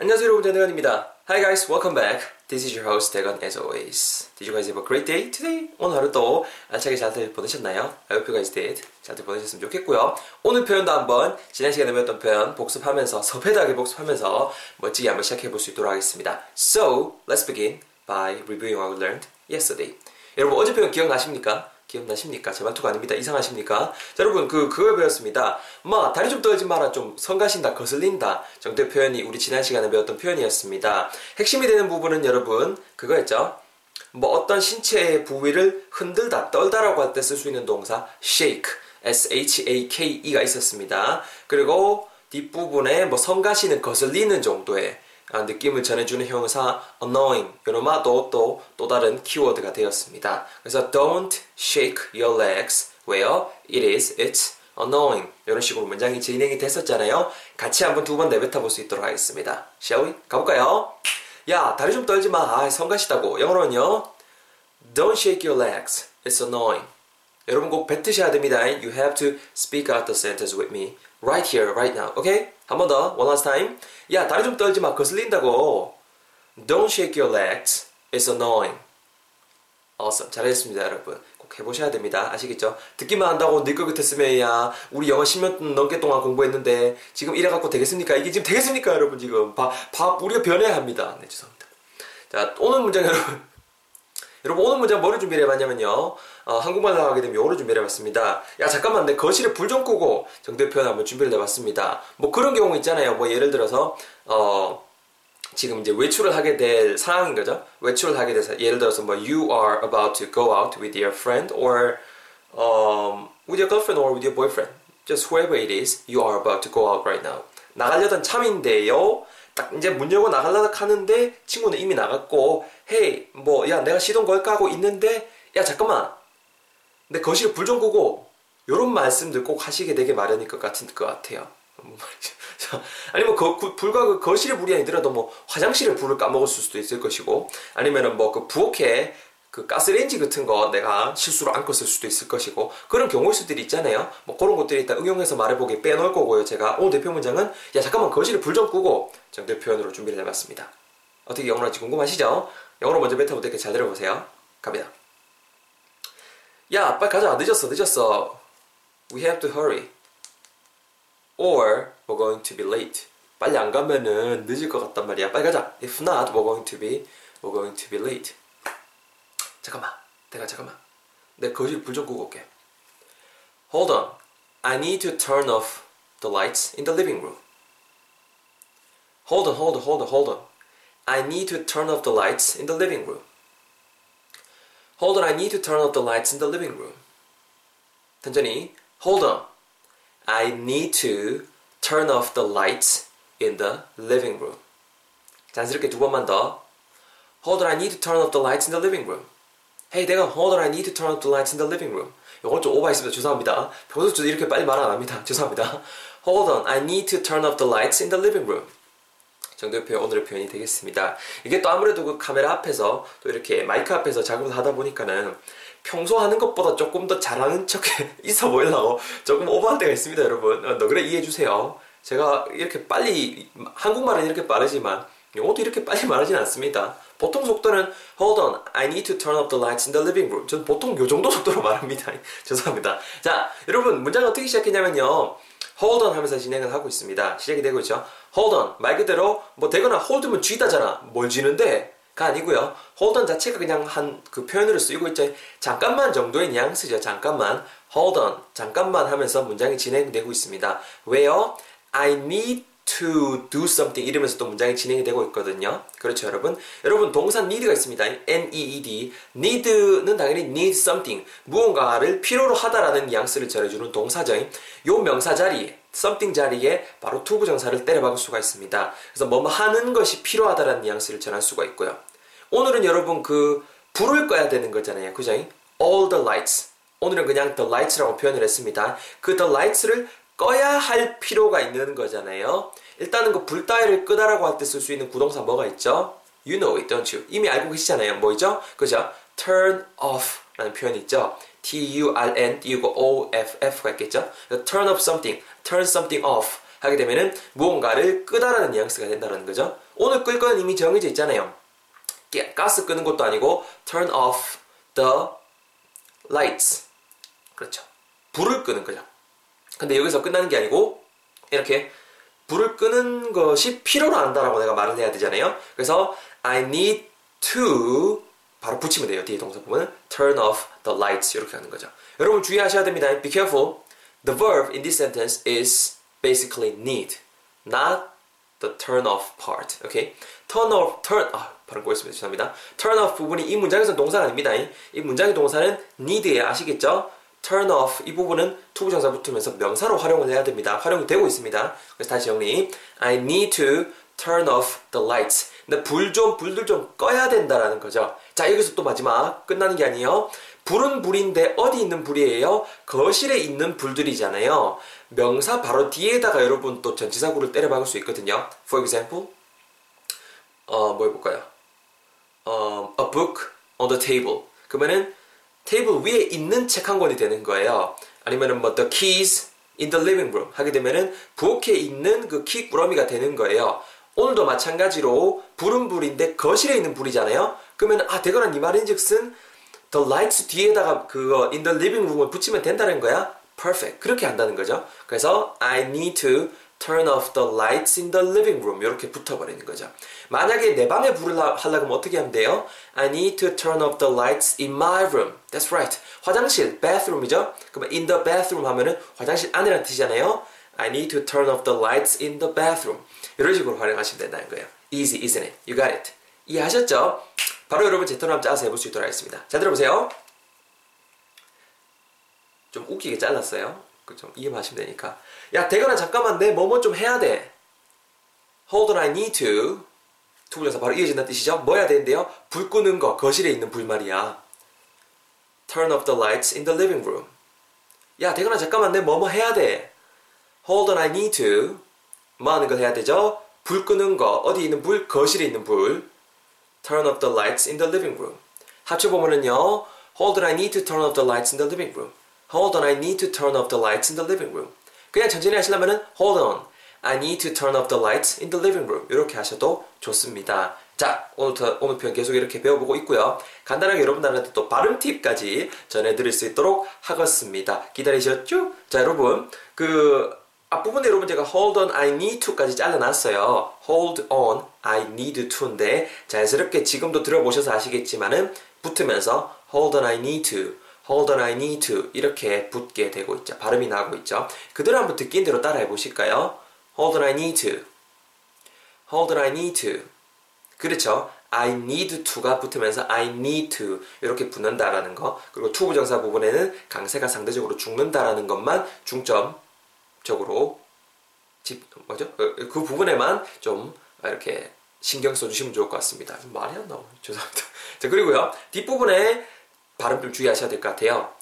안녕하세요 여러분 전대건입니다. Hi guys, welcome back. This is your host 대건 as always. Did you guys have a great day today? 오늘 하루 또 알차게 잘들 보내셨나요? I hope you guys did. 잘들 보내셨으면 좋겠고요. 오늘 표현도 한번 지난 시간에 배웠던 표현 복습하면서 서페다하게 복습하면서 멋지게 한번 시작해 볼 수 있도록 하겠습니다. So, let's begin by reviewing what we learned yesterday. 여러분 어제 표현 기억나십니까? 기억나십니까? 제 말투가 아닙니다. 이상하십니까? 자, 여러분, 그, 그걸 배웠습니다. 마, 다리 좀 떨지 마라. 좀 성가신다, 거슬린다. 정도의 표현이 우리 지난 시간에 배웠던 표현이었습니다. 핵심이 되는 부분은 여러분, 그거였죠? 뭐 어떤 신체의 부위를 흔들다, 떨다라고 할 때 쓸 수 있는 동사, shake. S-H-A-K-E가 있었습니다. 그리고 뒷부분에 뭐 성가시는 거슬리는 정도의 아, 느낌을 전해주는 형사 annoying 요놈아도 또, 또 다른 키워드가 되었습니다. 그래서 don't shake your legs where it is, it's annoying 이런 식으로 문장이 진행이 됐었잖아요. 같이 한번 두 번 내뱉어 볼 수 있도록 하겠습니다. Shall we? 가볼까요? 야 다리 좀 떨지 마. 아, 성가시다고. 영어로는요. Don't shake your legs. It's annoying. 여러분 꼭 뱉으셔야 됩니다. You have to speak out the sentence with me right here, right now. Okay? 한 번 더. One last time. 야, 다리 좀 떨지 마. 거슬린다고. Don't shake your legs. It's annoying. Awesome. 잘했습니다, 여러분. 꼭 해보셔야 됩니다. 아시겠죠? 듣기만 한다고 늙거 같았으면 야, 우리 영어 10년 넘게 동안 공부했는데 지금 이래갖고 되겠습니까? 이게 지금 되겠습니까, 여러분? 지금 밥, 밥 우리가 변해야 합니다. 네, 죄송합니다. 자, 오늘 문장 여러분. 여러분 오늘 문장 뭐를 준비를 해봤냐면요. 어, 한국말로 하게 되면 요거를 준비를 해봤습니다. 야 잠깐만 내 거실에 불 좀 끄고 정도의 표현 한번 준비를 해봤습니다. 뭐 그런 경우 있잖아요. 뭐 예를 들어서 어 지금 이제 외출을 하게 될 상황인 거죠? 외출을 하게 돼서 예를 들어서 뭐 you are about to go out with your friend or um, with your girlfriend or with your boyfriend. Just whoever it is you are about to go out right now. 나가려던 참인데요 딱 이제 문 열고 나가려고 하는데 친구는 이미 나갔고 헤이 뭐 야 내가 시동 걸까? 하고 있는데 야 잠깐만. 내 거실에 불좀 끄고. 요런 말씀들 꼭 하시게 되게 마련일 것 같은 것 같아요. 아니면 그, 그, 불과 그 거실에 불이 아니더라도 뭐 화장실에 불을 까먹었을 수도 있을 것이고 아니면은 뭐 그 부엌에 그 가스레인지 같은 거 내가 실수로 안 껐을 수도 있을 것이고 그런 경우일 수들이 있잖아요. 뭐 그런 것들이 일단 응용해서 말해보기 빼놓을 거고요. 제가 오늘 대표 문장은 야 잠깐만 거실에 불 좀 끄고 정대 표현으로 준비를 해봤습니다. 어떻게 영어로 할지 궁금하시죠? 영어로 먼저 뱉어볼 테니까 잘 들어보세요. 갑니다. 야 빨리 가자 늦었어 늦었어. We have to hurry. Or we're going to be late. 빨리 안 가면은 늦을 것 같단 말이야. 빨리 가자. If not, we're going to be, we're going to be late. 잠깐만. 내가 잠깐만. 내 거실 불 좀 끄고 올게. Hold on. I need to turn off the lights in the living room. Hold on, hold on, hold on, hold on. I need to turn off the lights in the living room. Hold on, I need to turn off the lights in the living room. 천천히. Hold on. I need to turn off the lights in the living room. 자연스럽게 두 번만 더. Hold on, I need to turn off the lights in the living room. Hey, 내가 hold on, I need to turn off the lights in the living room. 이건 좀 오버했습니다. 죄송합니다. 평소 저도 이렇게 빨리 말 안 합니다. 죄송합니다. Hold on, I need to turn off the lights in the living room. 정도의 표현, 오늘의 표현이 되겠습니다. 이게 또 아무래도 그 카메라 앞에서 또 이렇게 마이크 앞에서 작업을 하다 보니까는 평소 하는 것보다 조금 더 잘하는 척 있어 보이려고 조금 오버할 때가 있습니다, 여러분. 어, 너그래 이해해 주세요. 제가 이렇게 빨리 한국말은 이렇게 빠르지만 영어도 이렇게 빨리 말하진 않습니다. 보통 속도는 Hold on, I need to turn off the lights in the living room. 전 보통 요 정도 속도로 말합니다. 죄송합니다. 자, 여러분 문장을 어떻게 시작했냐면요. Hold on 하면서 진행을 하고 있습니다. 시작이 되고 있죠. Hold on 말 그대로 뭐 되거나 hold면 쥐다잖아. 뭘 쥐는데? 가 아니고요. hold on 자체가 그냥 한 그 표현으로 쓰이고 있죠. 잠깐만 정도의 뉘앙스죠. 잠깐만. hold on. 잠깐만 하면서 문장이 진행되고 있습니다. 왜요? I need to do something 이러면서 또 문장이 진행이 되고 있거든요. 그렇죠, 여러분? 여러분, 동사 need가 있습니다. N-E-E-D. need는 당연히 need something. 무언가를 필요로 하다라는 뉘앙스를 전해주는 동사죠. 요 명사 자리에 something 자리에 바로 to 부정사를 때려박을 수가 있습니다. 그래서 뭐뭐 하는 것이 필요하다라는 뉘앙스를 전할 수가 있고요. 오늘은 여러분 그 불을 꺼야 되는 거잖아요. 그죠? all the lights. 오늘은 그냥 the lights라고 표현을 했습니다. 그 the lights를 꺼야 할 필요가 있는 거잖아요. 일단은 그 불 따위를 끄다라고 할 때 쓸 수 있는 구동사 뭐가 있죠? You know it, don't you? 이미 알고 계시잖아요. 뭐죠? 그죠? turn off 라는 표현이 있죠. T-U-R-N 띄우고 O-F-F가 있겠죠. turn off something, turn something off 하게 되면은 무언가를 끄다라는 뉘앙스가 된다는 거죠. 오늘 끌 거는 이미 정해져 있잖아요. 가스 끄는 것도 아니고 turn off the lights. 그렇죠. 불을 끄는 거죠. 근데 여기서 끝나는 게 아니고 이렇게 불을 끄는 것이 필요로 한다라고 내가 말을 해야 되잖아요. 그래서 I need to 바로 붙이면 돼요. 뒤에 동사 보면 turn off the lights 이렇게 하는 거죠. 여러분 주의하셔야 됩니다. Be careful. The verb in this sentence is basically need, not the turn off part. Okay? turn off, turn 아 발음 꼬였습니다. 죄송합니다. turn off 부분이 이 문장에서 동사가 아닙니다. 이 문장의 동사는 need에 아시겠죠? Turn off 이 부분은 투부 정사 붙으면서 명사로 활용을 해야 됩니다. 활용이 되고 있습니다. 그래서 다시 정리. I need to turn off the lights. 근데 불 좀, 불들 좀 꺼야 된다라는 거죠. 자, 여기서 또 마지막 끝나는 게 아니에요. 불은 불인데 어디 있는 불이에요? 거실에 있는 불들이잖아요. 명사 바로 뒤에다가 여러분 또 전치사구를 때려 박을 수 있거든요. For example, 어, 뭐 해볼까요? 어, a book on the table. 그러면은 테이블 위에 있는 책 한 권이 되는 거예요. 아니면은 뭐 the keys in the living room 하게 되면은 부엌에 있는 그 키 꾸러미가 되는 거예요. 오늘도 마찬가지로 불은 불인데 거실에 있는 불이잖아요. 그러면 아 되거나 네 말인즉슨 the lights 뒤에다가 그거 in the living room을 붙이면 된다는 거야. perfect 그렇게 한다는 거죠. 그래서 I need to turn off the lights in the living room 이렇게 붙어버리는 거죠. 만약에 내 방에 불을 하려면 어떻게 하면 돼요? I need to turn off the lights in my room. That's right. 화장실, bathroom이죠? 그러면 in the bathroom 하면은 화장실 안이라는 뜻이잖아요. I need to turn off the lights in the bathroom. 이런 식으로 활용하시면 된다는 거예요. Easy, isn't it? You got it. 이해하셨죠? 바로 여러분 제 턴을 한번 짜서 해볼 수 있도록 하겠습니다. 자, 들어보세요. 좀 웃기게 잘랐어요. 그 좀 이해하시면 되니까. 야, 대건아, 잠깐만, 내 뭐뭐 좀 해야 돼. Hold on, I need to. 투부정사 바로 이어진다는 뜻이죠. 뭐 해야 되는데요? 불 끄는 거, 거실에 있는 불 말이야. Turn off the lights in the living room. 야, 대건아, 잠깐만, 내 뭐뭐 해야 돼. Hold on, I need to. 뭐 하는 걸 해야 되죠? 불 끄는 거, 어디 있는 불? 거실에 있는 불. Turn off the lights in the living room. 합쳐보면은요, Hold on, I need to turn off the lights in the living room. Hold on, I need to turn off the lights in the living room. 그냥 천천히 하시려면은 Hold on, I need to turn off the lights in the living room. 이렇게 하셔도 좋습니다. 자, 오늘, 오늘 편 계속 이렇게 배워보고 있고요. 간단하게 여러분들한테 또 발음 팁까지 전해드릴 수 있도록 하겠습니다. 기다리셨죠? 자, 여러분, 그, 앞부분에 여러분 제가 hold on, I need to까지 잘라놨어요. hold on, I need to인데 자연스럽게 지금도 들어보셔서 아시겠지만은 붙으면서 hold on, I need to, hold on, I need to 이렇게 붙게 되고 있죠. 발음이 나고 있죠. 그대로 한번 듣긴 대로 따라해 보실까요? hold on, I need to, hold on, I need to 그렇죠. I need to가 붙으면서 I need to 이렇게 붙는다라는 거 그리고 to 부정사 부분에는 강세가 상대적으로 죽는다라는 것만 중점적으로 집 뭐죠? 그, 그 부분에만 좀 이렇게 신경 써주시면 좋을 것 같습니다. 말이 안 나오네. 죄송합니다. 자 그리고요 뒷 부분에 발음 좀 주의하셔야 될 것 같아요.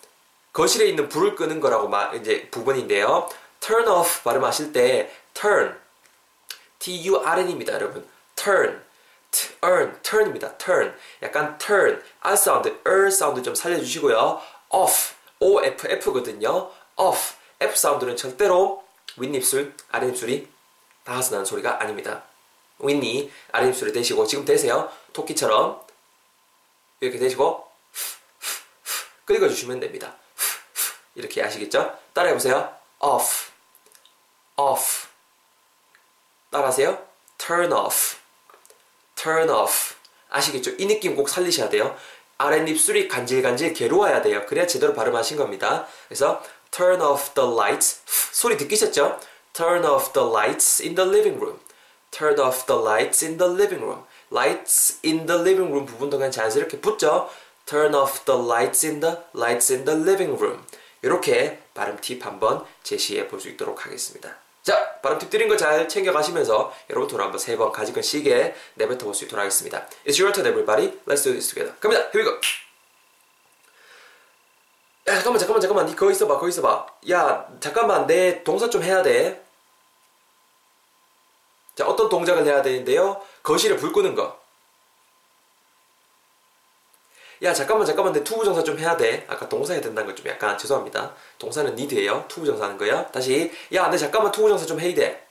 거실에 있는 불을 끄는 거라고 마, 이제 부분인데요. turn off 발음하실 때 turn T-U-R-N입니다, 여러분. turn turn, turn입니다. turn. 약간 turn, R 사운드, er 사운드 좀 살려주시고요. off, O-F, F거든요. off, F 사운드는 절대로 윗입술, 아랫입술이 닿아서 나는 소리가 아닙니다. 윗니, 아랫입술을 대시고 지금 대세요. 토끼처럼 이렇게 대시고 긁어주시면 됩니다. 이렇게 아시겠죠? 따라해보세요. off, off. 따라하세요. turn off. turn off. 아시겠죠? 이 느낌 꼭 살리셔야 돼요. 아랫입술이 간질간질 괴로워야 돼요. 그래야 제대로 발음하신 겁니다. 그래서 turn off the lights. 소리 듣기셨죠? turn off the lights in the living room. turn off the lights in the living room. lights in the living room 부분도 그냥 자연스럽게 붙죠? Turn off the lights in the lights in the living room. 이렇게 발음 팁 한번 제시해 볼 수 있도록 하겠습니다. 자, 발음 팁 드린 거 잘 챙겨가시면서 여러분 토론 한번 세 번 가지건 시게 내뱉어 볼 수 있도록 하겠습니다. It's your turn, everybody. Let's do this together. 갑니다. Here we go. 야, 잠깐만, 잠깐만, 잠깐만. 니 거기 있어봐, 거기 있어봐. 야, 잠깐만, 내 동사 좀 해야 돼. 자, 어떤 동작을 해야 되는데요? 거실에 불 끄는 거. 야 잠깐만 잠깐만 내 투부정사 좀 해야 돼 아까 동사 해야 된다는 걸 좀 약간 죄송합니다 동사는 need예요 투부정사 하는 거예요 다시 야 내 잠깐만 투부정사 좀 해야 돼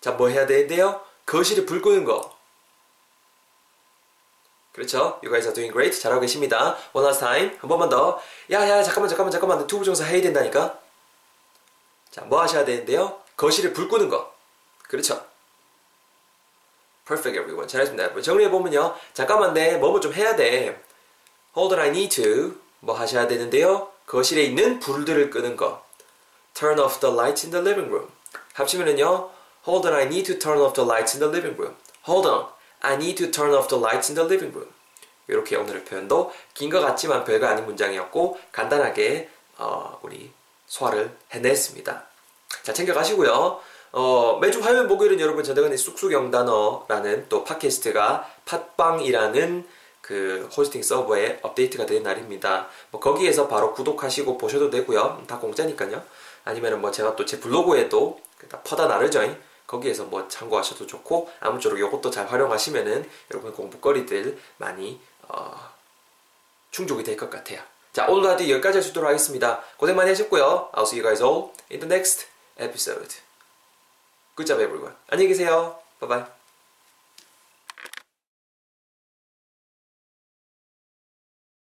자, 뭐 해야 되는데요? 거실에 불 끄는 거. 그렇죠? You guys are doing great. 잘하고 계십니다. One last time. 한 번만 더. 야, 야, 잠깐만, 잠깐만, 잠깐만. to부정사 해야 된다니까? 자, 뭐 하셔야 되는데요? 거실에 불 끄는 거. 그렇죠? Perfect, everyone. 잘했습니다. 정리해보면요. 잠깐만, 나 뭐뭐 좀 해야 돼. Hold on, I need to. 뭐 하셔야 되는데요? 거실에 있는 불들을 끄는 거. Turn off the lights in the living room. 합치면은요. Hold on, I need to turn off the lights in the living room. Hold on, I need to turn off the lights in the living room. 이렇게 오늘의 표현도 긴 것 같지만 별거 아닌 문장이었고 간단하게 어, 우리 소화를 해냈습니다. 자 챙겨가시고요. 어, 매주 화요일 목요일은 여러분 전대건의 쑥쑥 영단어라는 또 팟캐스트가 팟빵이라는 그 호스팅 서버에 업데이트가 되는 날입니다. 뭐 거기에서 바로 구독하시고 보셔도 되고요. 다 공짜니까요. 아니면은 뭐 제가 또 제 블로그에도 다 퍼다 나르죠. 거기에서 뭐 참고하셔도 좋고 아무쪼록 이것도 잘 활용하시면은 여러분 공부거리들 많이 어, 충족이 될 것 같아요. 자 오늘도 하여튼 여기까지 있도록 하겠습니다. 고생 많이 하셨고요. I'll see you guys all in the next episode. Job everyone. 안녕히 계세요. Bye.